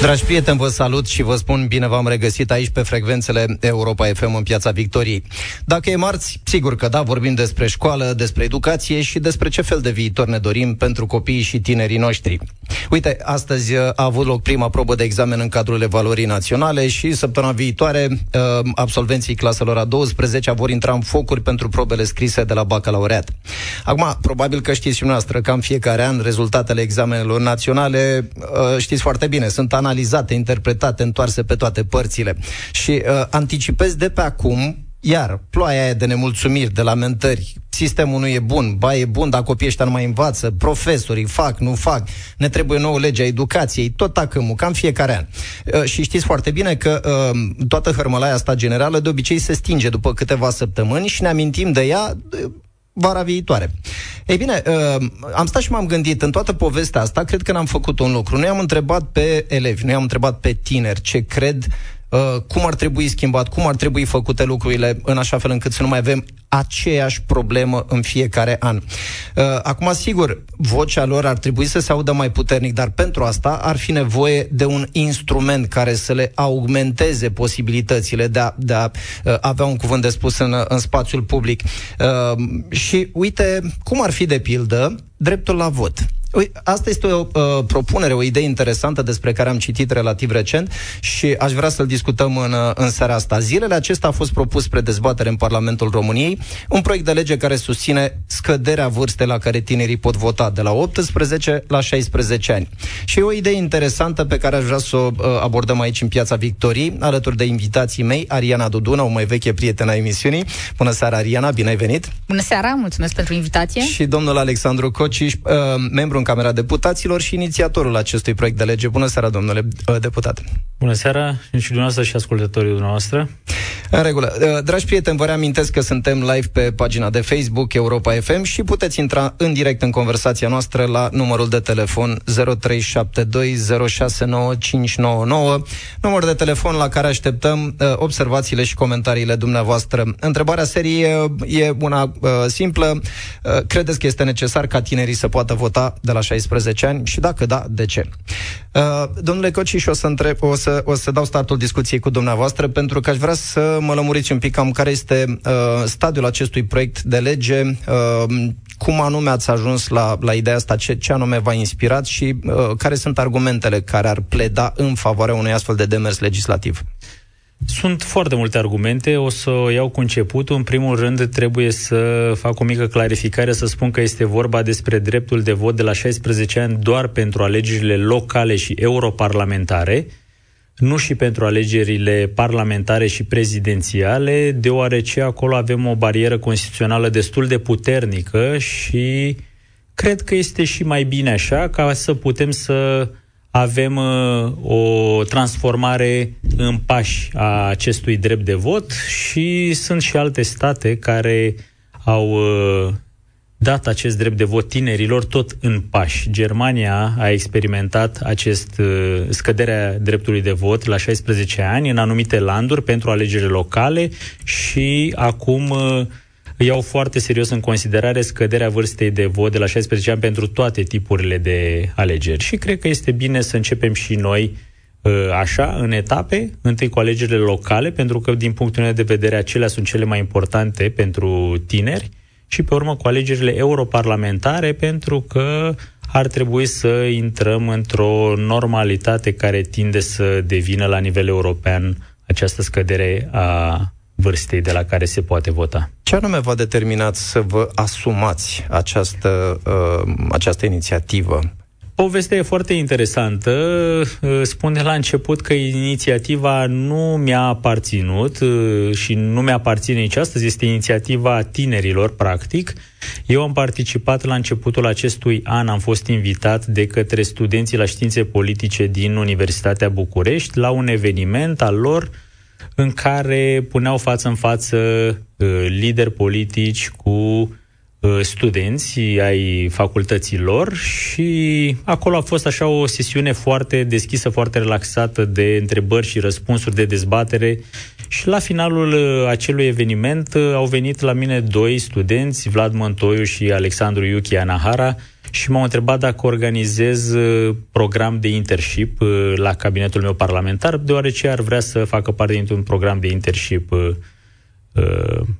Dragi prieteni, vă salut și vă spun bine v-am regăsit aici pe frecvențele Europa FM în Piața Victoriei. Dacă e marți, sigur că da, vorbim despre școală, despre educație și despre ce fel de viitor ne dorim pentru copiii și tinerii noștri. Uite, astăzi uh, a avut loc prima probă de examen în cadrul evaluării naționale și săptămâna viitoare uh, absolvenții claselor a 12 vor intra în focuri pentru probele scrise de la bacalaureat. Acum, probabil că știți și noastră că în fiecare an rezultatele examenelor naționale uh, știți foarte bine, sunt analizate, interpretate, întoarse pe toate părțile. Și uh, anticipez de pe acum iar, ploaia aia de nemulțumiri, de lamentări, sistemul nu e bun, ba e bun, dar copiii ăștia nu mai învață, profesorii fac, nu fac, ne trebuie nouă lege a educației, tot acâmul, cam fiecare an. Uh, și știți foarte bine că uh, toată hărmălaia asta generală de obicei se stinge după câteva săptămâni și ne amintim de ea uh, vara viitoare. Ei bine, uh, am stat și m-am gândit, în toată povestea asta, cred că n-am făcut un lucru. Noi am întrebat pe elevi, noi am întrebat pe tineri ce cred Uh, cum ar trebui schimbat, cum ar trebui făcute lucrurile în așa fel încât să nu mai avem aceeași problemă în fiecare an. Uh, acum, sigur, vocea lor ar trebui să se audă mai puternic, dar pentru asta ar fi nevoie de un instrument care să le augmenteze posibilitățile de a, de a uh, avea un cuvânt de spus în, în spațiul public. Și uite, cum ar fi de pildă dreptul la vot. Asta este o uh, propunere, o idee interesantă despre care am citit relativ recent și aș vrea să-l discutăm în, uh, în seara asta. Zilele acesta a fost propus spre dezbatere în Parlamentul României un proiect de lege care susține scăderea vârstei la care tinerii pot vota de la 18 la 16 ani. Și e o idee interesantă pe care aș vrea să o uh, abordăm aici în Piața Victoriei, alături de invitații mei, Ariana Duduna, o mai veche prietena emisiunii. Bună seara, Ariana, bine ai venit! Bună seara, mulțumesc pentru invitație! Și domnul Alexandru Cociș, uh, membru în Camera Deputaților și inițiatorul acestui proiect de lege. Bună seara, domnule uh, deputat! Bună seara și dumneavoastră și ascultătorii dumneavoastră. În regulă. Uh, dragi prieteni, vă reamintesc că suntem live pe pagina de Facebook Europa FM și puteți intra în direct în conversația noastră la numărul de telefon 0372069599, număr de telefon la care așteptăm uh, observațiile și comentariile dumneavoastră. Întrebarea serii e una uh, simplă. Uh, credeți că este necesar ca tinerii să poată vota de la 16 ani și dacă da, de ce? Uh, domnule Cociș, și o să, întreb, o, să, o să dau startul discuției cu dumneavoastră pentru că aș vrea să mă lămuriți un pic cam care este uh, stadiul acestui proiect de lege, uh, cum anume ați ajuns la, la ideea asta, ce, ce anume v-a inspirat și uh, care sunt argumentele care ar pleda în favoarea unui astfel de demers legislativ? Sunt foarte multe argumente, o să o iau cu începutul. În primul rând, trebuie să fac o mică clarificare, să spun că este vorba despre dreptul de vot de la 16 ani doar pentru alegerile locale și europarlamentare, nu și pentru alegerile parlamentare și prezidențiale, deoarece acolo avem o barieră constituțională destul de puternică și cred că este și mai bine așa ca să putem să avem uh, o transformare în pași a acestui drept de vot și sunt și alte state care au uh, dat acest drept de vot tinerilor tot în pași. Germania a experimentat acest uh, scăderea dreptului de vot la 16 ani în anumite landuri pentru alegerile locale și acum uh, iau foarte serios în considerare scăderea vârstei de vot de la 16 ani pentru toate tipurile de alegeri. Și cred că este bine să începem și noi uh, așa, în etape, întâi cu alegerile locale, pentru că, din punctul meu de vedere, acelea sunt cele mai importante pentru tineri, și pe urmă cu alegerile europarlamentare, pentru că ar trebui să intrăm într-o normalitate care tinde să devină la nivel european această scădere a vârstei de la care se poate vota. Ce anume v-a determinat să vă asumați această, uh, această inițiativă? Povestea e foarte interesantă. Uh, spune la început că inițiativa nu mi-a aparținut uh, și nu mi-a aparține nici astăzi. Este inițiativa tinerilor, practic. Eu am participat la începutul acestui an, am fost invitat de către studenții la științe politice din Universitatea București la un eveniment al lor în care puneau față în față uh, lideri politici cu uh, studenți ai facultății lor și acolo a fost așa o sesiune foarte deschisă, foarte relaxată de întrebări și răspunsuri, de dezbatere și la finalul uh, acelui eveniment uh, au venit la mine doi studenți, Vlad Mântoiu și Alexandru Iuchi Anahara, și m-au întrebat dacă organizez uh, program de internship la cabinetul meu parlamentar, deoarece ar vrea să facă parte dintr-un program de internship Uh,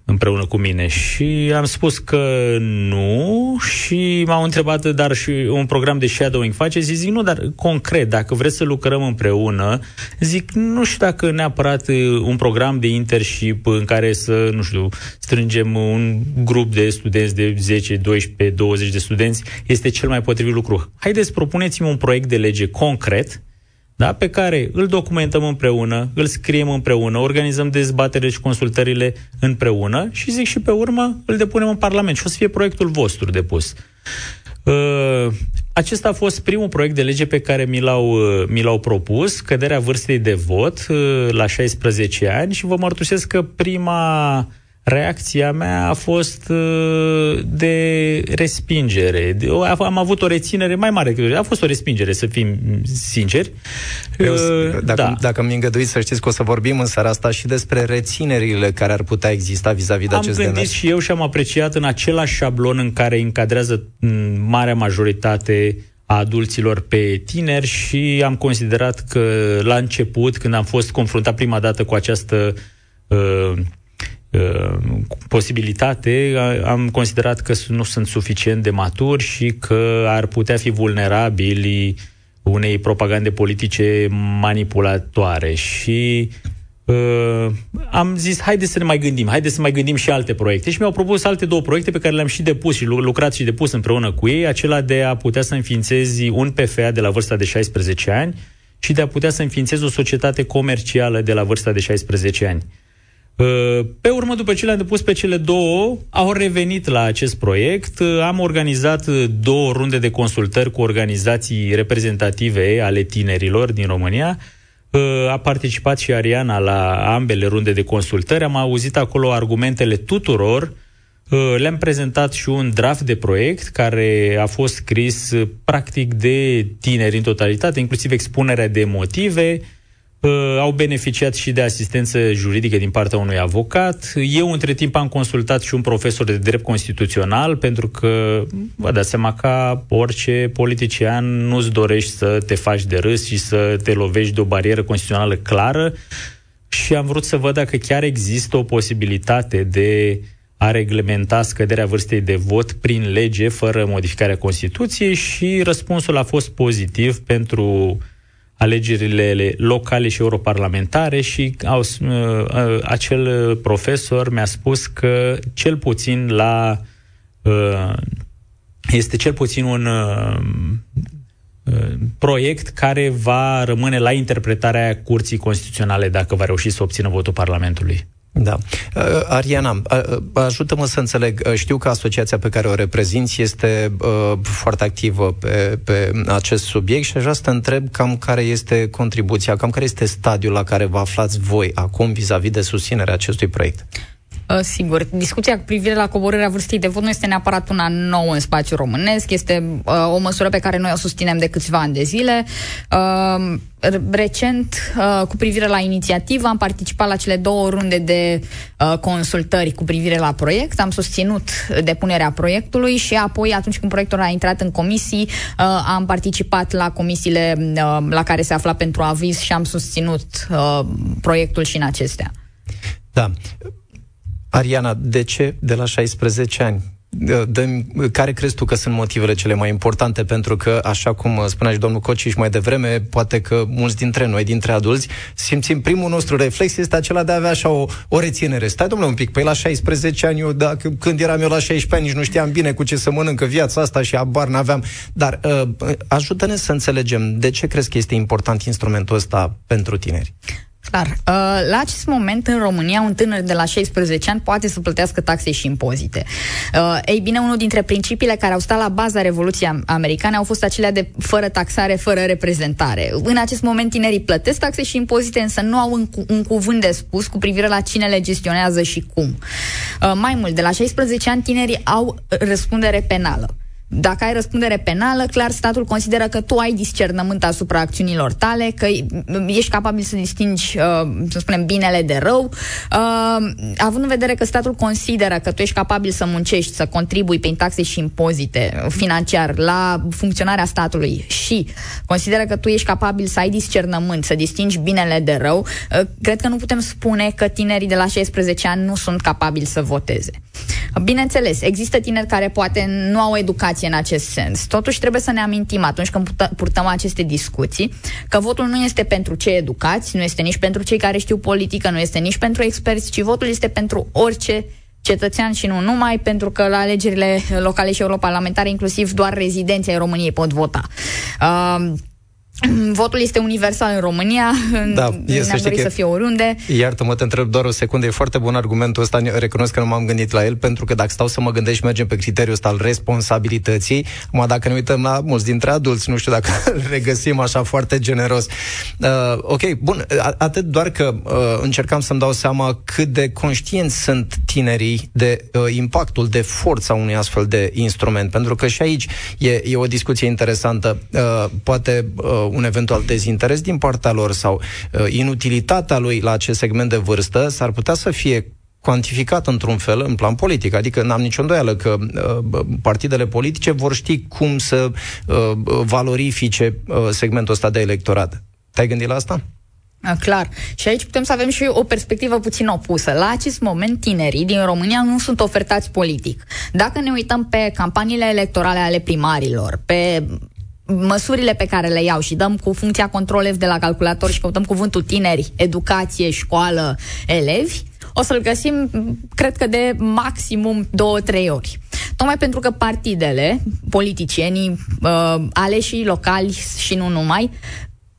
împreună cu mine și am spus că nu și m-au întrebat dar și un program de shadowing face și zic nu, dar concret, dacă vreți să lucrăm împreună, zic nu știu dacă neapărat uh, un program de internship în care să, nu știu, strângem un grup de studenți de 10, 12, 20 de studenți este cel mai potrivit lucru. Haideți, propuneți-mi un proiect de lege concret da, pe care îl documentăm împreună, îl scriem împreună, organizăm dezbaterile și consultările împreună și zic și pe urmă îl depunem în Parlament și o să fie proiectul vostru depus. Uh, acesta a fost primul proiect de lege pe care mi l-au, uh, mi l-au propus, căderea vârstei de vot uh, la 16 ani și vă mărturisesc că prima reacția mea a fost uh, de respingere. Am avut o reținere mai mare. A fost o respingere, să fim sinceri. Eu, uh, dacă, da. dacă mi îngăduiți să știți că o să vorbim în seara asta și despre reținerile care ar putea exista vis-a-vis de am acest Am gândit și eu și am apreciat în același șablon în care încadrează marea majoritate a adulților pe tineri și am considerat că la început, când am fost confruntat prima dată cu această uh, Uh, posibilitate, am considerat că nu sunt suficient de maturi și că ar putea fi vulnerabili unei propagande politice manipulatoare și uh, am zis, haide să ne mai gândim, haide să mai gândim și alte proiecte. Și mi-au propus alte două proiecte pe care le-am și depus și lucrat și depus împreună cu ei, acela de a putea să înființezi un PFA de la vârsta de 16 ani și de a putea să înființezi o societate comercială de la vârsta de 16 ani. Uh, pe urmă, după ce le-am depus pe cele două, au revenit la acest proiect. Uh, am organizat uh, două runde de consultări cu organizații reprezentative ale tinerilor din România. A participat și Ariana la ambele runde de consultări. Am auzit acolo argumentele tuturor. Le-am prezentat și un draft de proiect care a fost scris practic de tineri în totalitate, inclusiv expunerea de motive, Uh, au beneficiat și de asistență juridică din partea unui avocat. Eu, între timp, am consultat și un profesor de drept constituțional, pentru că vă dați seama că orice politician nu-ți dorești să te faci de râs și să te lovești de o barieră constituțională clară și am vrut să văd dacă chiar există o posibilitate de a reglementa scăderea vârstei de vot prin lege, fără modificarea Constituției și răspunsul a fost pozitiv pentru alegerile locale și europarlamentare și au, uh, uh, acel profesor mi-a spus că cel puțin la uh, este cel puțin un uh, uh, proiect care va rămâne la interpretarea Curții Constituționale dacă va reuși să obțină votul Parlamentului. Da. Uh, Ariana, uh, ajută-mă să înțeleg. Uh, știu că asociația pe care o reprezinți este uh, foarte activă pe, pe acest subiect și aș vrea să te întreb cam care este contribuția, cam care este stadiul la care vă aflați voi acum vis-a-vis de susținerea acestui proiect. Uh, sigur, discuția cu privire la coborârea vârstei de vot nu este neapărat una nouă în spațiul românesc, este uh, o măsură pe care noi o susținem de câțiva ani de zile. Uh, recent, uh, cu privire la inițiativă, am participat la cele două runde de uh, consultări cu privire la proiect, am susținut depunerea proiectului și apoi, atunci când proiectul a intrat în comisii, uh, am participat la comisiile uh, la care se afla pentru aviz și am susținut uh, proiectul și în acestea. Da. Ariana, de ce de la 16 ani? Dă, care crezi tu că sunt motivele cele mai importante? Pentru că, așa cum spunea și domnul Cociș mai devreme, poate că mulți dintre noi, dintre adulți, simțim primul nostru reflex este acela de a avea așa o, o reținere. Stai, domnule, un pic, păi la 16 ani, eu, da, când eram eu la 16 ani, nici nu știam bine cu ce să mănâncă viața asta și abar n-aveam. Dar uh, ajută-ne să înțelegem de ce crezi că este important instrumentul ăsta pentru tineri. Clar. Uh, la acest moment, în România, un tânăr de la 16 ani poate să plătească taxe și impozite. Uh, ei bine, unul dintre principiile care au stat la baza Revoluției Americane au fost acelea de fără taxare, fără reprezentare. În acest moment, tinerii plătesc taxe și impozite, însă nu au un, un cuvânt de spus cu privire la cine le gestionează și cum. Uh, mai mult, de la 16 ani, tinerii au răspundere penală. Dacă ai răspundere penală, clar statul consideră că tu ai discernământ asupra acțiunilor tale, că ești capabil să distingi, uh, să spunem, binele de rău, uh, având în vedere că statul consideră că tu ești capabil să muncești, să contribui prin taxe și impozite financiar la funcționarea statului și consideră că tu ești capabil să ai discernământ, să distingi binele de rău, uh, cred că nu putem spune că tinerii de la 16 ani nu sunt capabili să voteze. Bineînțeles, există tineri care poate nu au educație în acest sens. Totuși trebuie să ne amintim atunci când purtăm aceste discuții că votul nu este pentru cei educați, nu este nici pentru cei care știu politică, nu este nici pentru experți, ci votul este pentru orice cetățean și nu numai, pentru că la alegerile locale și europarlamentare inclusiv doar rezidenții ai României pot vota. Uh, Votul este universal în România, da, ne-am dorit să fie oriunde. Iartă-mă, te întreb doar o secundă, e foarte bun argumentul ăsta, recunosc că nu m-am gândit la el, pentru că dacă stau să mă gândesc și mergem pe criteriul ăsta al responsabilității, mă, dacă ne uităm la mulți dintre adulți, nu știu dacă îl regăsim așa foarte generos. Uh, ok, bun, atât doar că uh, încercam să-mi dau seama cât de conștienți sunt tinerii de uh, impactul, de forța unui astfel de instrument, pentru că și aici e, e o discuție interesantă. Uh, poate uh, un eventual dezinteres din partea lor sau uh, inutilitatea lui la acest segment de vârstă s-ar putea să fie cuantificat într-un fel în plan politic. Adică n-am nicio îndoială că uh, partidele politice vor ști cum să uh, valorifice uh, segmentul ăsta de electorat. Te-ai gândit la asta? Clar. Și aici putem să avem și o perspectivă puțin opusă. La acest moment, tinerii din România nu sunt ofertați politic. Dacă ne uităm pe campaniile electorale ale primarilor, pe măsurile pe care le iau și dăm cu funcția control de la calculator și căutăm cuvântul tineri, educație, școală, elevi, o să-l găsim, cred că de maximum două, trei ori. Tocmai pentru că partidele, politicienii, uh, aleșii locali și nu numai,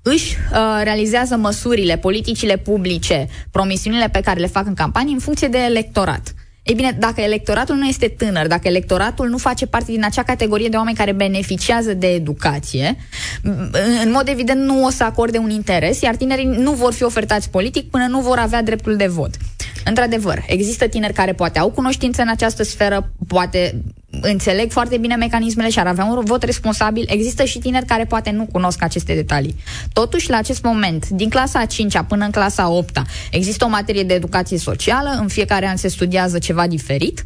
își uh, realizează măsurile, politicile publice, promisiunile pe care le fac în campanie în funcție de electorat. Ei bine, dacă electoratul nu este tânăr, dacă electoratul nu face parte din acea categorie de oameni care beneficiază de educație, în mod evident nu o să acorde un interes, iar tinerii nu vor fi ofertați politic până nu vor avea dreptul de vot. Într-adevăr, există tineri care poate au cunoștință în această sferă, poate înțeleg foarte bine mecanismele și ar avea un vot responsabil. Există și tineri care poate nu cunosc aceste detalii. Totuși, la acest moment, din clasa a 5 până în clasa a 8 există o materie de educație socială, în fiecare an se studiază ceva diferit.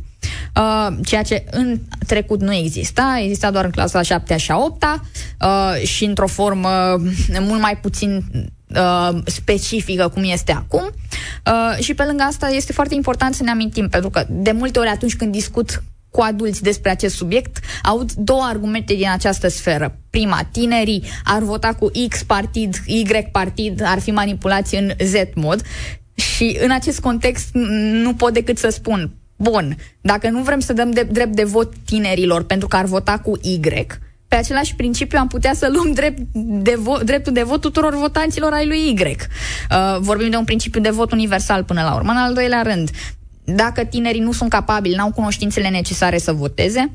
Uh, ceea ce în trecut nu exista, exista doar în clasa a 7 și a 8 uh, și într-o formă mult mai puțin uh, specifică cum este acum. Uh, și pe lângă asta este foarte important să ne amintim, pentru că de multe ori atunci când discut cu adulți despre acest subiect, aud două argumente din această sferă. Prima, tinerii ar vota cu X partid, Y partid, ar fi manipulați în Z mod și în acest context nu pot decât să spun, bun, dacă nu vrem să dăm de, drept de vot tinerilor pentru că ar vota cu Y, pe același principiu am putea să luăm drept de vo- dreptul de vot tuturor votanților ai lui Y. Uh, vorbim de un principiu de vot universal până la urmă. În al doilea rând, dacă tinerii nu sunt capabili, n-au cunoștințele necesare să voteze,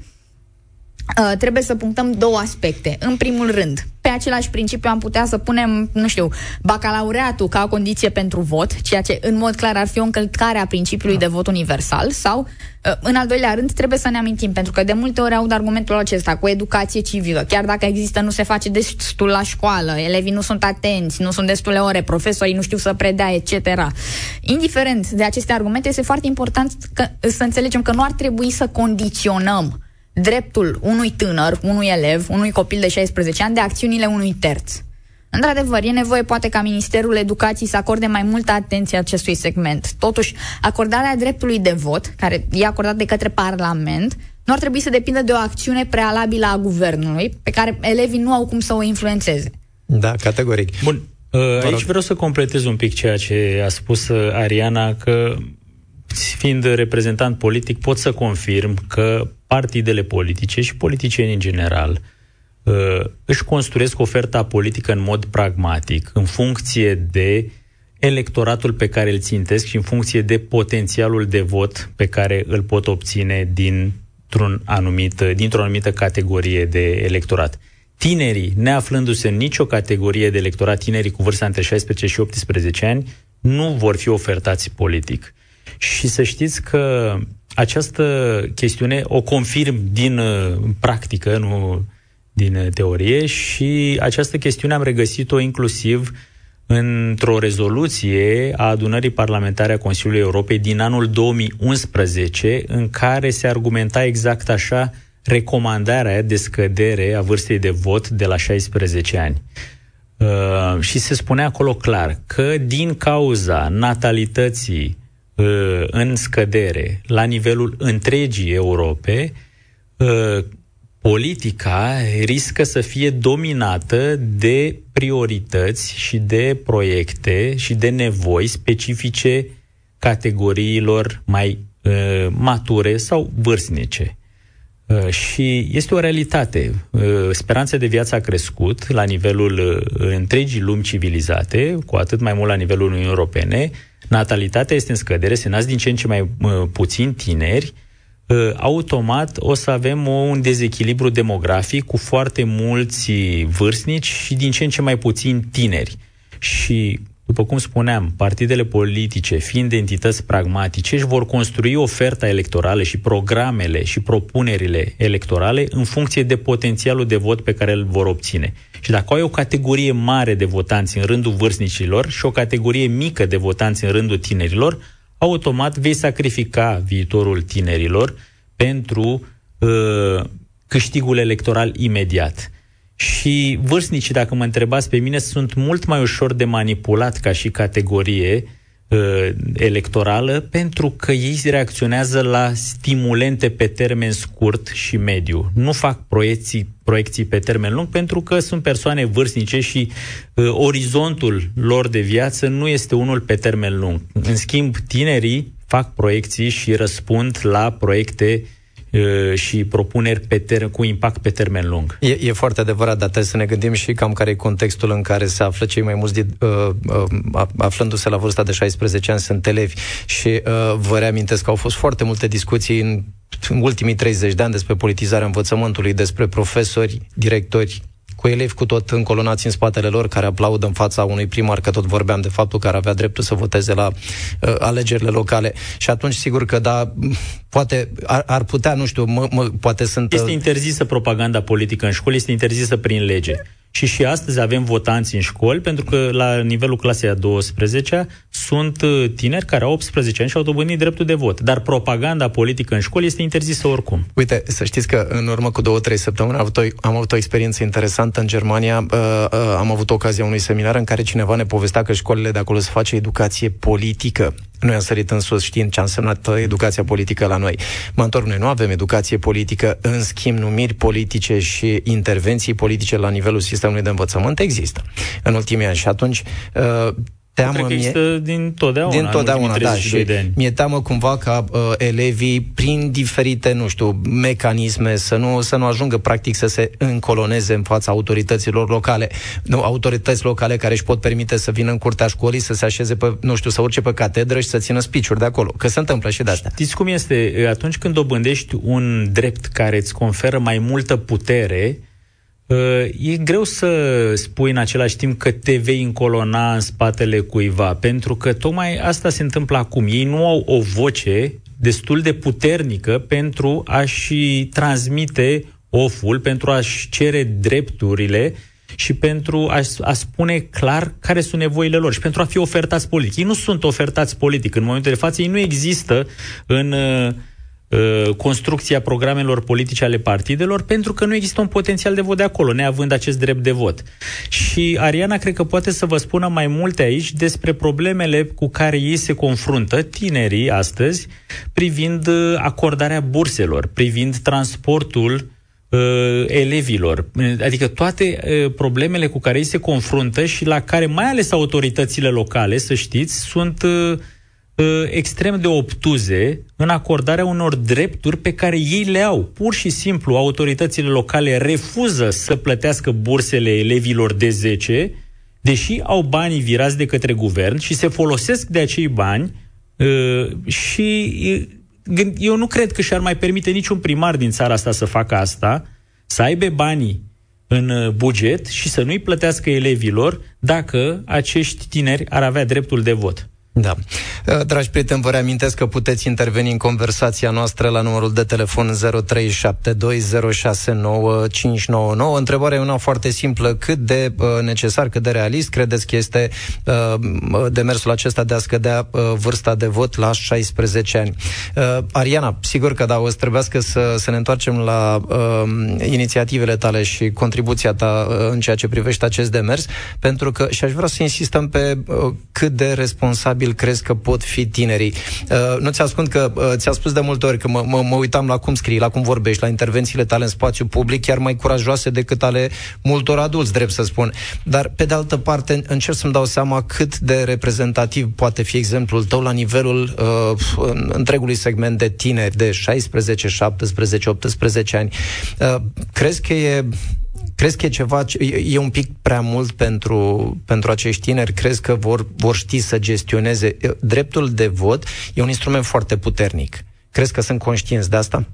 Uh, trebuie să punctăm două aspecte. În primul rând, pe același principiu am putea să punem, nu știu, bacalaureatul ca condiție pentru vot, ceea ce în mod clar ar fi o încălcare a principiului da. de vot universal sau, uh, în al doilea rând, trebuie să ne amintim, pentru că de multe ori aud argumentul acesta cu educație civică, chiar dacă există, nu se face destul la școală, elevii nu sunt atenți, nu sunt destule ore, profesorii nu știu să predea, etc. Indiferent de aceste argumente, este foarte important că, să înțelegem că nu ar trebui să condiționăm dreptul unui tânăr, unui elev, unui copil de 16 ani de acțiunile unui terț. Într-adevăr, e nevoie poate ca Ministerul Educației să acorde mai multă atenție acestui segment. Totuși, acordarea dreptului de vot, care e acordat de către Parlament, nu ar trebui să depindă de o acțiune prealabilă a guvernului, pe care elevii nu au cum să o influențeze. Da, categoric. Bun, uh, aici vreau să completez un pic ceea ce a spus uh, Ariana, că fiind reprezentant politic, pot să confirm că partidele politice și politicienii în general uh, își construiesc oferta politică în mod pragmatic, în funcție de electoratul pe care îl țintesc și în funcție de potențialul de vot pe care îl pot obține dintr-un anumit, dintr-o anumită categorie de electorat. Tinerii, neaflându-se în nicio categorie de electorat, tinerii cu vârsta între 16 și 18 ani, nu vor fi ofertați politic. Și să știți că această chestiune o confirm din uh, practică, nu din uh, teorie, și această chestiune am regăsit-o inclusiv într-o rezoluție a adunării parlamentare a Consiliului Europei din anul 2011, în care se argumenta exact așa recomandarea de scădere a vârstei de vot de la 16 ani. Uh, și se spune acolo clar că din cauza natalității uh, în scădere la nivelul întregii Europe, uh, politica riscă să fie dominată de priorități și de proiecte și de nevoi specifice categoriilor mai uh, mature sau vârstnice. Uh, și este o realitate. Uh, speranța de viață a crescut la nivelul uh, întregii lumi civilizate, cu atât mai mult la nivelul Uniunii Europene. Natalitatea este în scădere, se nasc din ce în ce mai puțini tineri. Automat o să avem un dezechilibru demografic cu foarte mulți vârstnici și din ce în ce mai puțini tineri. Și după cum spuneam, partidele politice, fiind entități pragmatice, își vor construi oferta electorală și programele și propunerile electorale în funcție de potențialul de vot pe care îl vor obține. Și dacă ai o categorie mare de votanți în rândul vârstnicilor și o categorie mică de votanți în rândul tinerilor, automat vei sacrifica viitorul tinerilor pentru uh, câștigul electoral imediat. Și vârstnicii, dacă mă întrebați pe mine, sunt mult mai ușor de manipulat ca și categorie uh, electorală pentru că ei reacționează la stimulente pe termen scurt și mediu. Nu fac proiecții, proiecții pe termen lung pentru că sunt persoane vârstnice și uh, orizontul lor de viață nu este unul pe termen lung. În schimb, tinerii fac proiecții și răspund la proiecte și propuneri pe ter- cu impact pe termen lung. E, e foarte adevărat, dar trebuie să ne gândim și cam care e contextul în care se află cei mai mulți, din, uh, uh, aflându-se la vârsta de 16 ani, sunt elevi și uh, vă reamintesc că au fost foarte multe discuții în, în ultimii 30 de ani despre politizarea învățământului, despre profesori, directori, cu elevi cu tot încolonați în spatele lor, care aplaudă în fața unui primar, că tot vorbeam de faptul că ar avea dreptul să voteze la uh, alegerile locale. Și atunci, sigur că da, poate ar, ar putea, nu știu, mă, mă, poate sunt... Este uh, interzisă propaganda politică în școli, este interzisă prin lege. Și și astăzi avem votanți în școli, pentru că la nivelul clasei a 12 sunt uh, tineri care au 18 ani și au dobândit dreptul de vot. Dar propaganda politică în școli este interzisă oricum. Uite, să știți că în urmă cu două, trei săptămâni am avut o, am avut o experiență interesantă în Germania. Uh, uh, am avut ocazia unui seminar în care cineva ne povestea că școlile de acolo se face educație politică. Noi am sărit în sus știind ce a însemnat uh, educația politică la noi. Mă întorc, noi nu avem educație politică, în schimb numiri politice și intervenții politice la nivelul sistemului de învățământ există în ultimii ani. Și atunci uh, teamă Cred că există mie, din totdeauna, din totdeauna da, și de ani. mi-e teamă cumva ca uh, elevii, prin diferite, nu știu, mecanisme, să nu, să nu ajungă practic să se încoloneze în fața autorităților locale. Nu, autorități locale care își pot permite să vină în curtea școlii, să se așeze pe, nu știu, să urce pe catedră și să țină spiciuri de acolo. Că se întâmplă și de asta. Știți cum este? Atunci când dobândești un drept care îți conferă mai multă putere, E greu să spui în același timp că te vei încolona în spatele cuiva, pentru că tocmai asta se întâmplă acum. Ei nu au o voce destul de puternică pentru a-și transmite oful, pentru a-și cere drepturile și pentru a, a spune clar care sunt nevoile lor și pentru a fi ofertați politic. Ei nu sunt ofertați politic. În momentul de față, ei nu există în uh, Uh, construcția programelor politice ale partidelor pentru că nu există un potențial de vot de acolo, neavând acest drept de vot. Și Ariana cred că poate să vă spună mai multe aici despre problemele cu care ei se confruntă, tinerii astăzi, privind uh, acordarea burselor, privind transportul uh, elevilor, adică toate uh, problemele cu care ei se confruntă și la care mai ales autoritățile locale, să știți, sunt uh, Uh, extrem de obtuze în acordarea unor drepturi pe care ei le au. Pur și simplu, autoritățile locale refuză să plătească bursele elevilor de 10 deși au banii virați de către guvern și se folosesc de acei bani uh, și uh, eu nu cred că și-ar mai permite niciun primar din țara asta să facă asta, să aibă banii în uh, buget și să nu-i plătească elevilor dacă acești tineri ar avea dreptul de vot. Da. Uh, dragi prieteni, vă reamintesc că puteți interveni în conversația noastră la numărul de telefon 0372069599. Întrebarea e una foarte simplă. Cât de uh, necesar, cât de realist credeți că este uh, demersul acesta de a scădea uh, vârsta de vot la 16 ani? Uh, Ariana, sigur că da, o să trebuiască să, să ne întoarcem la uh, inițiativele tale și contribuția ta uh, în ceea ce privește acest demers, pentru că și aș vrea să insistăm pe uh, cât de responsabil probabil crezi că pot fi tinerii. Uh, nu ți ascund că uh, ți-a spus de multe ori că mă, mă, mă uitam la cum scrii, la cum vorbești, la intervențiile tale în spațiu public, chiar mai curajoase decât ale multor adulți, drept să spun. Dar, pe de altă parte, încerc să-mi dau seama cât de reprezentativ poate fi exemplul tău la nivelul uh, întregului segment de tineri de 16, 17, 18 ani. Uh, crezi că e Crezi că e ceva, e un pic prea mult pentru, pentru acești tineri? Crezi că vor, vor ști să gestioneze? Dreptul de vot e un instrument foarte puternic. Crezi că sunt conștienți de asta?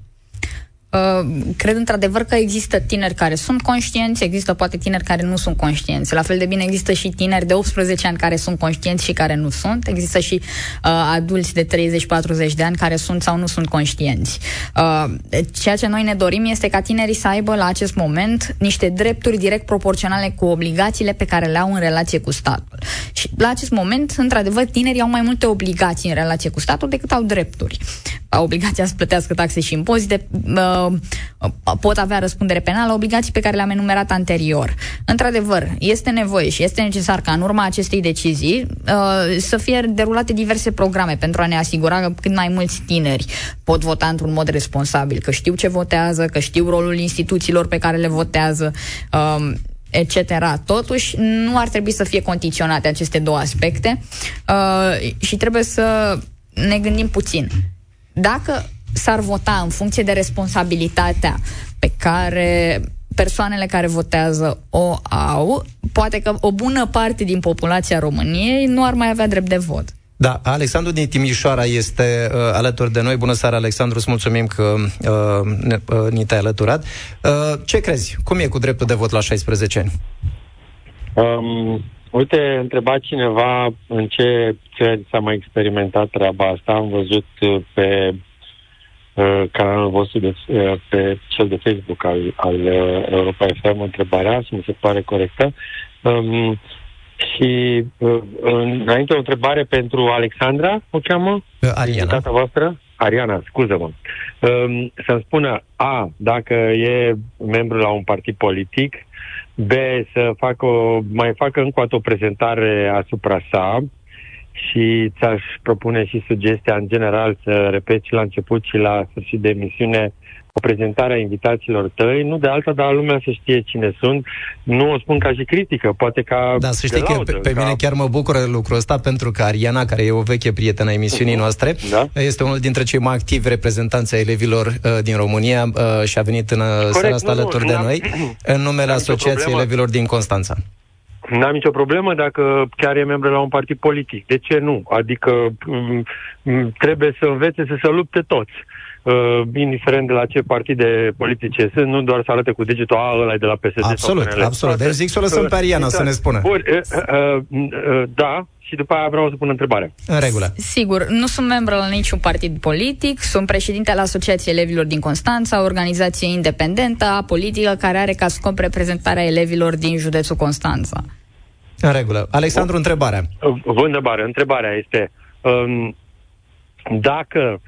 Uh, cred într-adevăr că există tineri care sunt conștienți, există poate tineri care nu sunt conștienți. La fel de bine există și tineri de 18 ani care sunt conștienți și care nu sunt. Există și uh, adulți de 30-40 de ani care sunt sau nu sunt conștienți. Uh, ceea ce noi ne dorim este ca tinerii să aibă la acest moment niște drepturi direct proporționale cu obligațiile pe care le au în relație cu statul. Și la acest moment, într-adevăr, tinerii au mai multe obligații în relație cu statul decât au drepturi. Au obligația să plătească taxe și impozite, uh, Uh, pot avea răspundere penală, obligații pe care le-am enumerat anterior. Într-adevăr, este nevoie și este necesar ca în urma acestei decizii uh, să fie derulate diverse programe pentru a ne asigura că cât mai mulți tineri pot vota într-un mod responsabil, că știu ce votează, că știu rolul instituțiilor pe care le votează, uh, etc. Totuși, nu ar trebui să fie condiționate aceste două aspecte uh, și trebuie să ne gândim puțin. Dacă s-ar vota în funcție de responsabilitatea pe care persoanele care votează o au, poate că o bună parte din populația României nu ar mai avea drept de vot. Da, Alexandru din Timișoara este uh, alături de noi. Bună seara, Alexandru, îți mulțumim că uh, ne, uh, ni te-ai alăturat. Uh, ce crezi? Cum e cu dreptul de vot la 16 ani? Um, uite, întreba cineva în ce țări s-a mai experimentat treaba asta. Am văzut uh, pe Uh, canalul vostru de, uh, pe cel de Facebook al, al uh, Europa FM întrebarea și mi se pare corectă. Um, și uh, înainte o întrebare pentru Alexandra, o cheamă? Ariana. Tata voastră? Ariana, scuză-mă. Um, să-mi spună A, dacă e membru la un partid politic, B, să facă o, mai facă încă o prezentare asupra sa, și ți-aș propune și sugestia în general să repeți la început și la sfârșit de emisiune o prezentare a invitațiilor tăi, nu de alta, dar lumea să știe cine sunt. Nu o spun ca și critică, poate ca Da, să știi că pe, pe ca... mine chiar mă bucură lucrul ăsta, pentru că Ariana, care e o veche prietenă a emisiunii uh-huh. noastre, da? este unul dintre cei mai activi reprezentanți ai elevilor uh, din România uh, și a venit în uh, seara asta alături de noi, în numele Asociației Elevilor din Constanța. N-am nicio problemă dacă chiar e membru la un partid politic. De ce nu? Adică m- m- trebuie să învețe să se lupte toți. Uh, indiferent de la ce partide politice sunt, nu doar să arate cu degetul, a, ăla e de la PSD. Absolut, absolut. Deci zic să o lăsăm pe Ariana să ne spună. Bun, uh, uh, uh, da, și după aia vreau să pun întrebare. În regulă. Sigur, nu sunt membru la niciun partid politic, sunt președinte al Asociației Elevilor din Constanța, organizație independentă, politică, care are ca scop reprezentarea elevilor din județul Constanța. În regulă. Alexandru, o, întrebarea. Vă întrebare. Întrebarea este um, dacă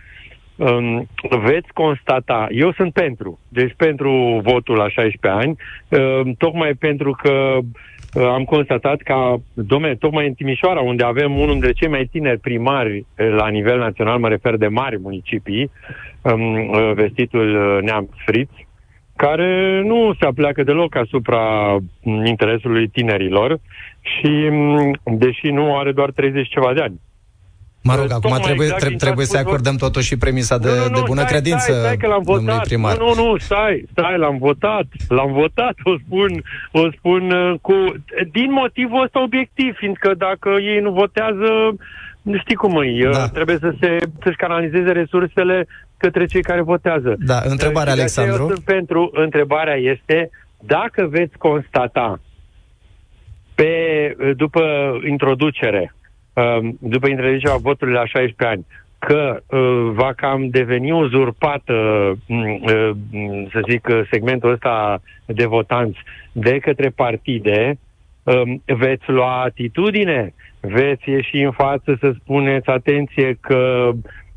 um, veți constata, eu sunt pentru, deci pentru votul la 16 ani, um, tocmai pentru că uh, am constatat că, domne, tocmai în Timișoara, unde avem unul dintre cei mai tineri primari uh, la nivel național, mă refer de mari municipii, um, uh, vestitul Neamț Friț, care nu se apleacă deloc asupra interesului tinerilor și, deși nu are doar 30 ceva de ani. Mă rog, acum trebuie, exact trebuie, trebuie să acordăm totuși și premisa de, nu, nu, nu, de bună stai, credință stai, stai, că l-am votat. primar. Nu, nu, nu, stai, stai, l-am votat. L-am votat, o spun, o spun uh, cu... Din motivul ăsta obiectiv, fiindcă dacă ei nu votează, nu știi cum e, da. trebuie să se, să-și canalizeze resursele către cei care votează. Da, întrebarea, Alexandru. Eu sunt pentru, întrebarea este, dacă veți constata pe, după introducere, um, după introducerea votului la 16 ani, că uh, va cam deveni uzurpată, mm, uh, să zic, segmentul ăsta de votanți de către partide, um, veți lua atitudine, veți ieși în față să spuneți, atenție, că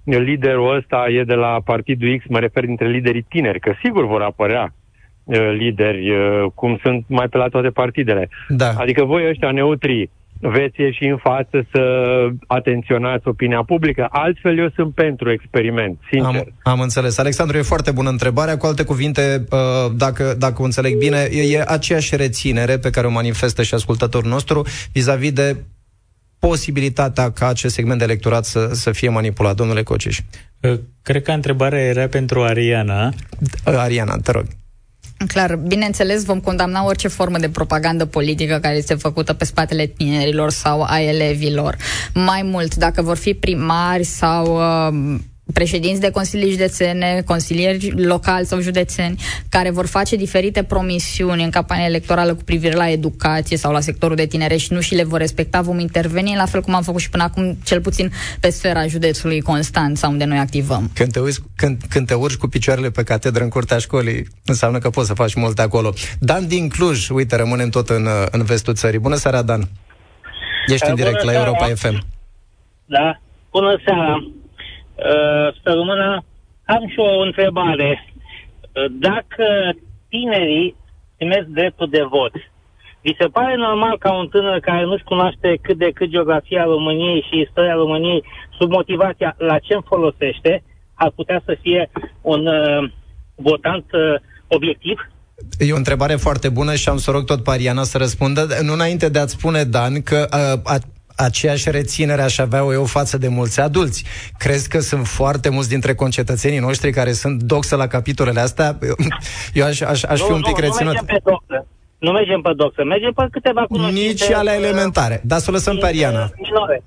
liderul ăsta e de la partidul X, mă refer dintre liderii tineri, că sigur vor apărea uh, lideri, uh, cum sunt mai pe la toate partidele. Da. Adică voi ăștia neutri veți ieși în față să atenționați opinia publică. Altfel eu sunt pentru experiment, sincer. Am, am înțeles. Alexandru, e foarte bună întrebarea. Cu alte cuvinte, uh, dacă, dacă o înțeleg bine, e aceeași reținere pe care o manifestă și ascultătorul nostru vis-a-vis de posibilitatea ca acest segment de electorat să, să fie manipulat, domnule Cociș? Uh, cred că întrebarea era pentru Ariana. Uh, Ariana, te rog. Clar, bineînțeles, vom condamna orice formă de propagandă politică care este făcută pe spatele tinerilor sau a elevilor. Mai mult, dacă vor fi primari sau uh, președinți de consilii județene, consilieri locali sau județeni, care vor face diferite promisiuni în campania electorală cu privire la educație sau la sectorul de tinere și nu și le vor respecta, vom interveni la fel cum am făcut și până acum, cel puțin pe sfera județului Constanța, unde noi activăm. Când te, uiți, când, când te urci cu picioarele pe catedră în curtea școlii, înseamnă că poți să faci multe acolo. Dan din Cluj, uite, rămânem tot în, în vestul țării. Bună seara, Dan! Ești în direct la Europa FM. Da, bună seara! Uh, să rămână, am și o întrebare. Uh, dacă tinerii primesc dreptul de vot, vi se pare normal ca un tânăr care nu-și cunoaște cât de cât geografia României și istoria României sub motivația la ce folosește, ar putea să fie un uh, votant uh, obiectiv? E o întrebare foarte bună și am să rog tot Pariana să răspundă. Nu înainte de a-ți spune, Dan, că uh, aceeași reținere aș avea eu față de mulți adulți. Crezi că sunt foarte mulți dintre concetățenii noștri care sunt doxă la capitolele astea? Eu aș, aș, aș nu, fi un pic nu, reținut. Nu mergem pe doxă. Nu mergem pe doxă, mergem pe câteva cunoștințe. Nici ale elementare. Dar să o lăsăm pe Ariana. Minore.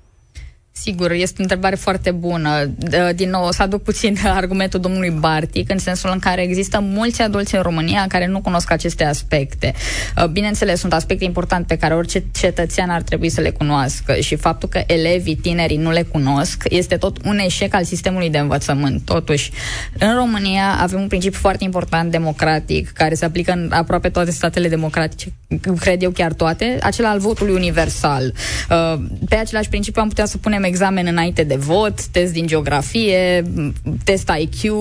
Sigur, este o întrebare foarte bună. Din nou, o să aduc puțin argumentul domnului Bartic, în sensul în care există mulți adulți în România care nu cunosc aceste aspecte. Uh, bineînțeles, sunt aspecte importante pe care orice cetățean ar trebui să le cunoască și faptul că elevii, tinerii nu le cunosc este tot un eșec al sistemului de învățământ. Totuși, în România avem un principiu foarte important democratic care se aplică în aproape toate statele democratice, cred eu chiar toate, acela al votului universal. Uh, pe același principiu am putea să punem examen înainte de vot, test din geografie, test IQ,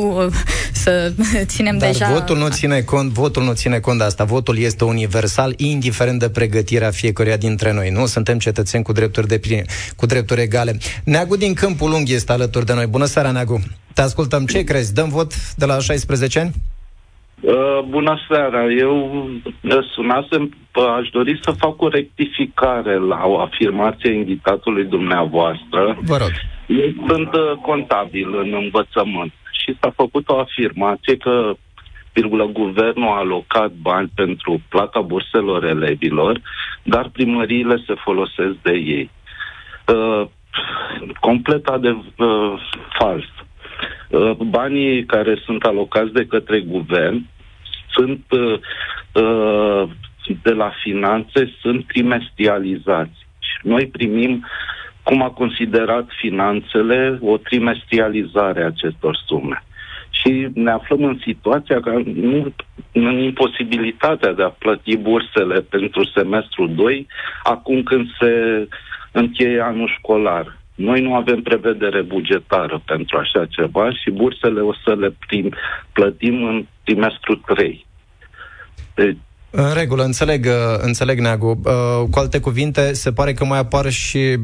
să ținem Dar deja... votul nu ține cont, votul nu ține cont de asta. Votul este universal, indiferent de pregătirea fiecăruia dintre noi. Nu suntem cetățeni cu drepturi de pline, cu drepturi egale. Neagu din Câmpul Lung este alături de noi. Bună seara, Neagu! Te ascultăm. Ce crezi? Dăm vot de la 16 ani? Uh, bună seara, eu sunasem, aș dori să fac o rectificare la o afirmație invitatului dumneavoastră. Vă rog. Eu sunt uh, contabil în învățământ și s-a făcut o afirmație că virgulă, guvernul a alocat bani pentru plata burselor elevilor, dar primăriile se folosesc de ei. Uh, complet adev- uh, fals. Uh, banii care sunt alocați de către guvern sunt uh, uh, de la finanțe sunt trimestrializați. Și noi primim, cum a considerat finanțele, o trimestrializare a acestor sume. Și ne aflăm în situația că nu, în imposibilitatea de a plăti bursele pentru semestrul 2, acum când se încheie anul școlar. Noi nu avem prevedere bugetară pentru așa ceva și bursele o să le prim, plătim în trimestrul 3. Deci, în regulă, înțeleg, uh, înțeleg Neagu. Uh, cu alte cuvinte, se pare că mai apar și uh,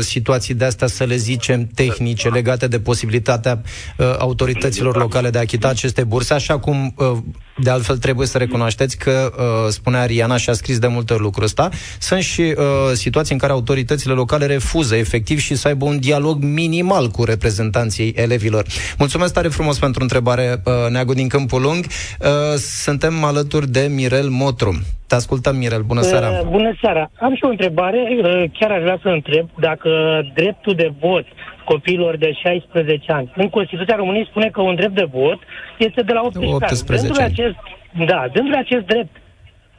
situații de astea, să le zicem, tehnice, legate de posibilitatea uh, autorităților locale de a achita aceste burse, așa cum uh, De altfel, trebuie să recunoașteți că, uh, spunea Ariana și a scris de multe ori lucrul ăsta, sunt și uh, situații în care autoritățile locale refuză efectiv și să aibă un dialog minimal cu reprezentanții elevilor. Mulțumesc tare frumos pentru întrebare, uh, Neagu din Câmpul Lung. Uh, suntem alături de Mirel Motru. Te ascultăm, Mirel. Bună seara! Uh, bună seara! Am și o întrebare. Uh, chiar aș vrea să întreb dacă dreptul de vot copiilor de 16 ani. În Constituția României spune că un drept de vot este de la 18, 18 ani. ani. Acest, da, dându-le acest drept,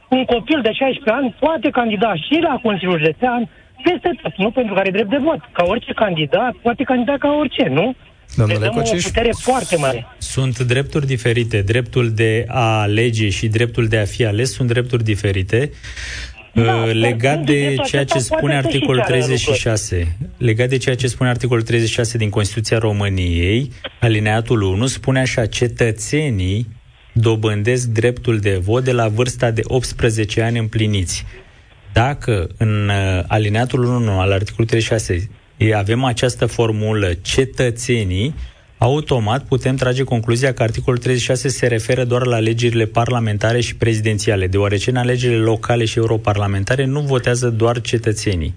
un copil de 16 ani poate candida și la Consiliul Județean peste tot, nu pentru care e drept de vot. Ca orice candidat, poate candida ca orice, nu? Domnule dăm Cociș, o putere foarte mare. Sunt drepturi diferite. Dreptul de a alege și dreptul de a fi ales sunt drepturi diferite. Da, uh, legat de ceea ce spune articolul 36, legat de ceea ce spune articolul 36 din Constituția României, alineatul 1 spune așa, cetățenii dobândesc dreptul de vot de la vârsta de 18 ani împliniți. Dacă în uh, alineatul 1 al articolului 36 avem această formulă cetățenii, automat putem trage concluzia că articolul 36 se referă doar la alegerile parlamentare și prezidențiale, deoarece în alegerile locale și europarlamentare nu votează doar cetățenii.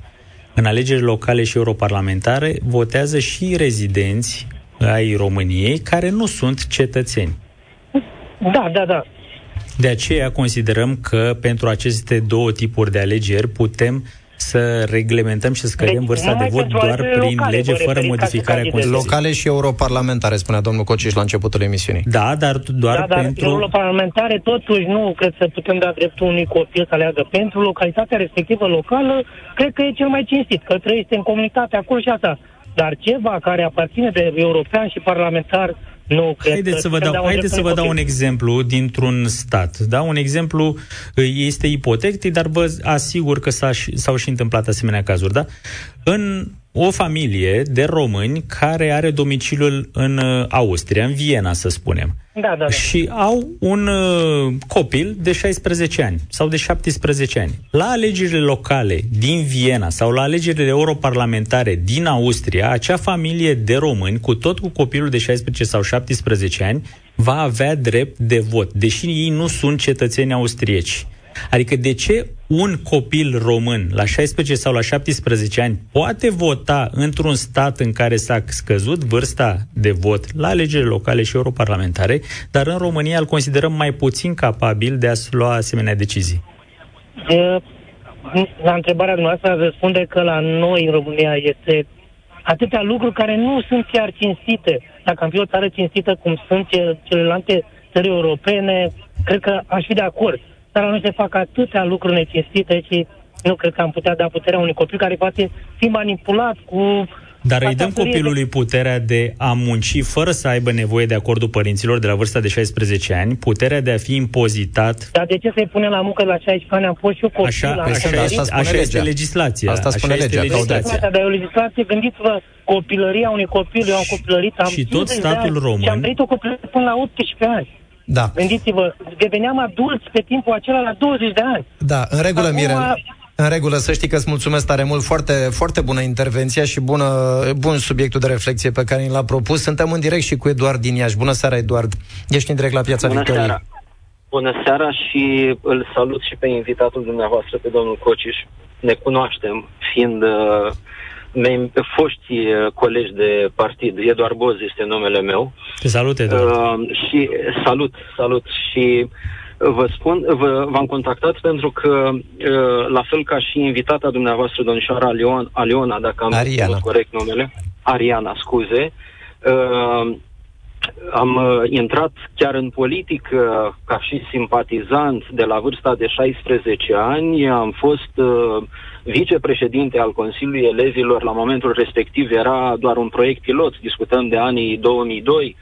În alegerile locale și europarlamentare votează și rezidenți ai României care nu sunt cetățeni. Da, da, da. De aceea considerăm că pentru aceste două tipuri de alegeri putem să reglementăm și să scădem deci, vârsta de vot doar prin locale, lege, fără modificarea Constituției. Locale și europarlamentare, spunea domnul Cociș la începutul emisiunii. Da, dar doar da, dar pentru... europarlamentare totuși nu cred să putem da dreptul unui copil să aleagă. Pentru localitatea respectivă locală, cred că e cel mai cinstit, că trăiește în comunitate acolo și asta. Dar ceva care aparține de european și parlamentar, nu, cred haideți că să vă dau, haideți să vă dau un exemplu dintr-un stat. Da? Un exemplu este ipotetic, dar vă asigur că s-a, s-au și întâmplat asemenea cazuri. Da? În o familie de români care are domiciliul în uh, Austria, în Viena, să spunem. Da, da, da. Și au un uh, copil de 16 ani sau de 17 ani. La alegerile locale din Viena sau la alegerile europarlamentare din Austria, acea familie de români, cu tot cu copilul de 16 sau 17 ani, va avea drept de vot, deși ei nu sunt cetățeni austrieci. Adică de ce un copil român la 16 sau la 17 ani poate vota într-un stat în care s-a scăzut vârsta de vot la alegerile locale și europarlamentare, dar în România îl considerăm mai puțin capabil de a lua asemenea decizii? La întrebarea dumneavoastră răspunde că la noi în România este atâtea lucruri care nu sunt chiar cinstite. Dacă am fi o țară cinstită cum sunt celelalte țări europene, cred că aș fi de acord dar nu se fac atâtea lucruri necinstite și nu cred că am putea da puterea unui copil care poate fi manipulat cu dar îi dăm copilului puterea de a munci fără să aibă nevoie de acordul părinților de la vârsta de 16 ani, puterea de a fi impozitat. Dar de ce să-i punem la muncă la 16 ani? Am fost și eu copil. Așa, la așa, așa, asta așa este legislația. Asta spune așa legea. legislația. Dar e o legislație, gândiți-vă, copilăria unui copil, eu am copilărit, am și tot statul român. Și am trăit o copilărie până la 18 ani. Da. Gândiți-vă, deveneam adulți pe timpul acela la 20 de ani. Da, în regulă, Acum, Mirel. În regulă, să știi că îți mulțumesc tare mult, foarte, foarte bună intervenția și bună, bun subiectul de reflexie pe care l-a propus. Suntem în direct și cu Eduard din Iași. Bună seara, Eduard. Ești în direct la Piața bună Victoriei. Seara. Bună seara și îl salut și pe invitatul dumneavoastră, pe domnul Cociș. Ne cunoaștem, fiind uh, mem- foști uh, colegi de partid. Eduard Boz este numele meu. Te salut, Eduard. Uh, și salut, salut. Și vă spun, vă, v-am contactat pentru că, uh, la fel ca și invitata dumneavoastră, domnișoara Aliona, Aliona dacă am Ariana. corect numele, Ariana, scuze, uh, am uh, intrat chiar în politică ca și simpatizant de la vârsta de 16 ani. Am fost uh, vicepreședinte al Consiliului Elevilor. La momentul respectiv era doar un proiect pilot, discutăm de anii 2002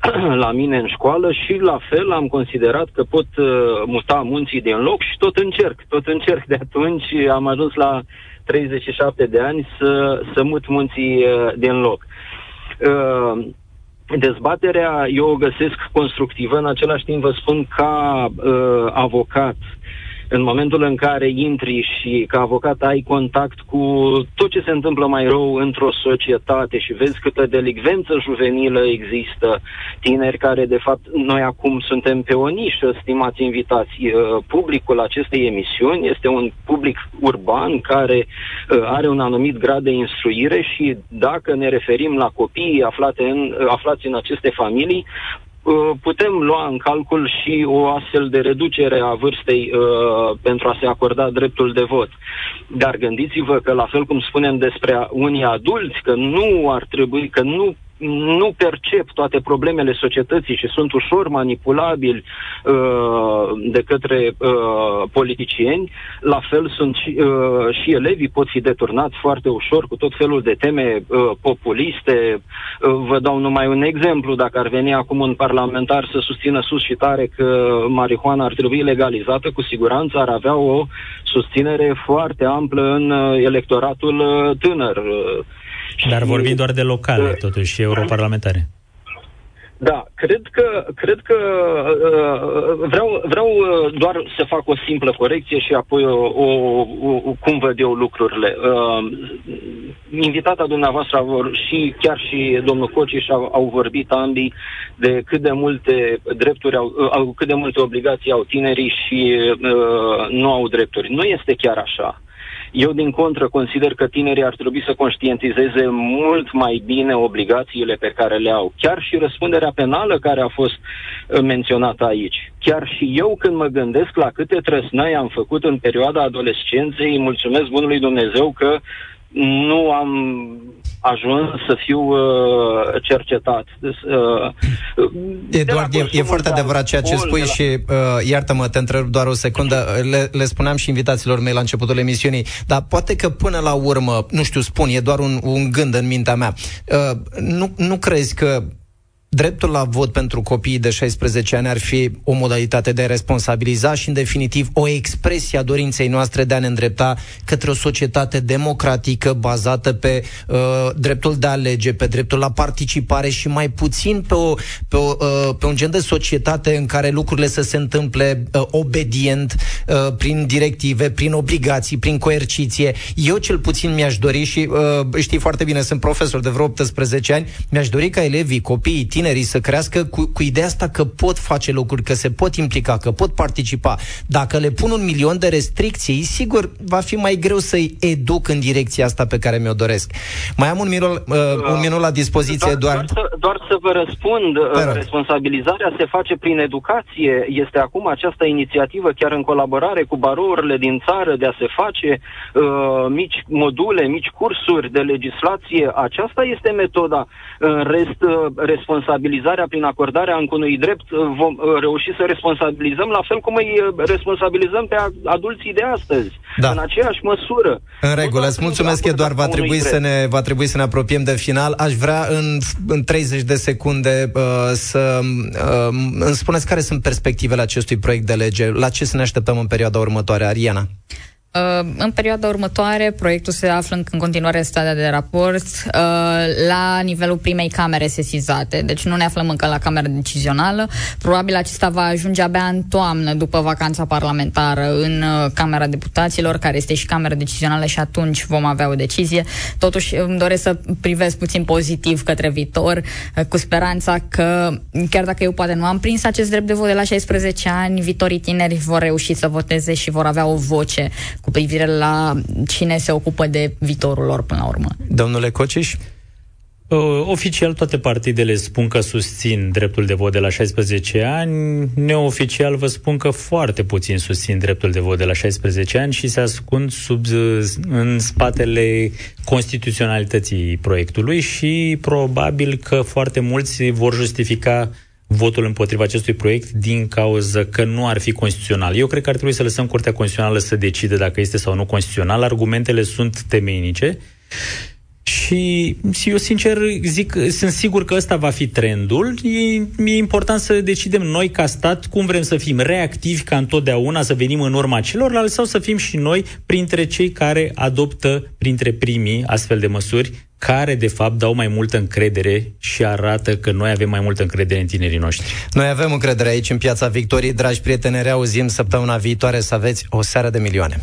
la mine în școală și la fel am considerat că pot uh, muta munții din loc și tot încerc, tot încerc. De atunci am ajuns la 37 de ani să, să mut munții uh, din loc. Uh, dezbaterea eu o găsesc constructivă, în același timp vă spun ca uh, avocat în momentul în care intri și ca avocat ai contact cu tot ce se întâmplă mai rău într-o societate și vezi câtă delicvență juvenilă există, tineri care de fapt noi acum suntem pe o nișă, stimați invitați, uh, publicul acestei emisiuni este un public urban care uh, are un anumit grad de instruire și dacă ne referim la copiii aflate în, aflați în aceste familii, Uh, putem lua în calcul și o astfel de reducere a vârstei uh, pentru a se acorda dreptul de vot. Dar gândiți-vă că, la fel cum spunem despre unii adulți, că nu ar trebui, că nu nu percep toate problemele societății și sunt ușor manipulabili uh, de către uh, politicieni, la fel sunt și, uh, și elevii pot fi deturnați foarte ușor cu tot felul de teme uh, populiste. Uh, vă dau numai un exemplu, dacă ar veni acum un parlamentar să susțină sus și tare că marihuana ar trebui legalizată, cu siguranță ar avea o susținere foarte amplă în uh, electoratul uh, tânăr. Uh, dar vorbim doar de locale, totuși, europarlamentare. Da, cred că, cred că uh, vreau, vreau uh, doar să fac o simplă corecție și apoi o, o, o, cum văd eu lucrurile. Uh, invitata dumneavoastră vor, și chiar și domnul Cociș au, au vorbit ambii de cât de multe drepturi au, uh, au cât de multe obligații au tinerii și uh, nu au drepturi. Nu este chiar așa. Eu, din contră, consider că tinerii ar trebui să conștientizeze mult mai bine obligațiile pe care le au. Chiar și răspunderea penală care a fost uh, menționată aici. Chiar și eu, când mă gândesc la câte trăsnăi am făcut în perioada adolescenței, mulțumesc Bunului Dumnezeu că nu am ajuns să fiu uh, cercetat. Uh, Eduard, e, e foarte adevărat ceea ce spui la... și uh, iartă-mă, te întreb doar o secundă, le, le spuneam și invitaților mei la începutul emisiunii, dar poate că până la urmă, nu știu, spun, e doar un, un gând în mintea mea, uh, nu, nu crezi că dreptul la vot pentru copiii de 16 ani ar fi o modalitate de a responsabiliza și, în definitiv, o expresie a dorinței noastre de a ne îndrepta către o societate democratică bazată pe uh, dreptul de a alege, pe dreptul la participare și mai puțin pe, o, pe, o, uh, pe un gen de societate în care lucrurile să se întâmple uh, obedient, uh, prin directive, prin obligații, prin coerciție. Eu cel puțin mi-aș dori și uh, știi foarte bine, sunt profesor de vreo 18 ani, mi-aș dori ca elevii, copiii, tineri, tinerii să crească cu, cu ideea asta că pot face lucruri, că se pot implica, că pot participa. Dacă le pun un milion de restricții, sigur, va fi mai greu să-i educ în direcția asta pe care mi-o doresc. Mai am un minut, uh, un minut la dispoziție, doar... Doar să, doar să vă răspund, uh, responsabilizarea se face prin educație. Este acum această inițiativă, chiar în colaborare cu barourile din țară, de a se face uh, mici module, mici cursuri de legislație. Aceasta este metoda. În rest, uh, responsabilitatea responsabilizarea prin acordarea unui drept uh, vom uh, reuși să responsabilizăm la fel cum îi uh, responsabilizăm pe adulții de astăzi. Da. În aceeași măsură. În regulă, îți mulțumesc, doar va trebui, să ne, va trebui să ne apropiem de final. Aș vrea în, în 30 de secunde uh, să uh, îmi spuneți care sunt perspectivele acestui proiect de lege. La ce să ne așteptăm în perioada următoare, Ariana? Uh, în perioada următoare, proiectul se află în continuare în stadia de raport uh, la nivelul primei camere sesizate, deci nu ne aflăm încă la camera decizională. Probabil acesta va ajunge abia în toamnă, după vacanța parlamentară, în uh, Camera Deputaților, care este și camera decizională și atunci vom avea o decizie. Totuși, îmi doresc să privesc puțin pozitiv către viitor, cu speranța că, chiar dacă eu poate nu am prins acest drept de vot de la 16 ani, viitorii tineri vor reuși să voteze și vor avea o voce cu privire la cine se ocupă de viitorul lor până la urmă. Domnule Cociș? Uh, oficial toate partidele spun că susțin dreptul de vot de la 16 ani, neoficial vă spun că foarte puțin susțin dreptul de vot de la 16 ani și se ascund sub, în spatele constituționalității proiectului și probabil că foarte mulți vor justifica votul împotriva acestui proiect din cauza că nu ar fi constituțional. Eu cred că ar trebui să lăsăm Curtea Constituțională să decide dacă este sau nu constituțional. Argumentele sunt temeinice. Și eu sincer zic, sunt sigur că ăsta va fi trendul. E, e important să decidem noi ca stat cum vrem să fim reactivi ca întotdeauna, să venim în urma celorlalți sau să fim și noi printre cei care adoptă printre primii astfel de măsuri care de fapt dau mai multă încredere și arată că noi avem mai multă încredere în tinerii noștri. Noi avem încredere aici în Piața Victoriei, dragi prieteni, ne reauzim săptămâna viitoare să aveți o seară de milioane.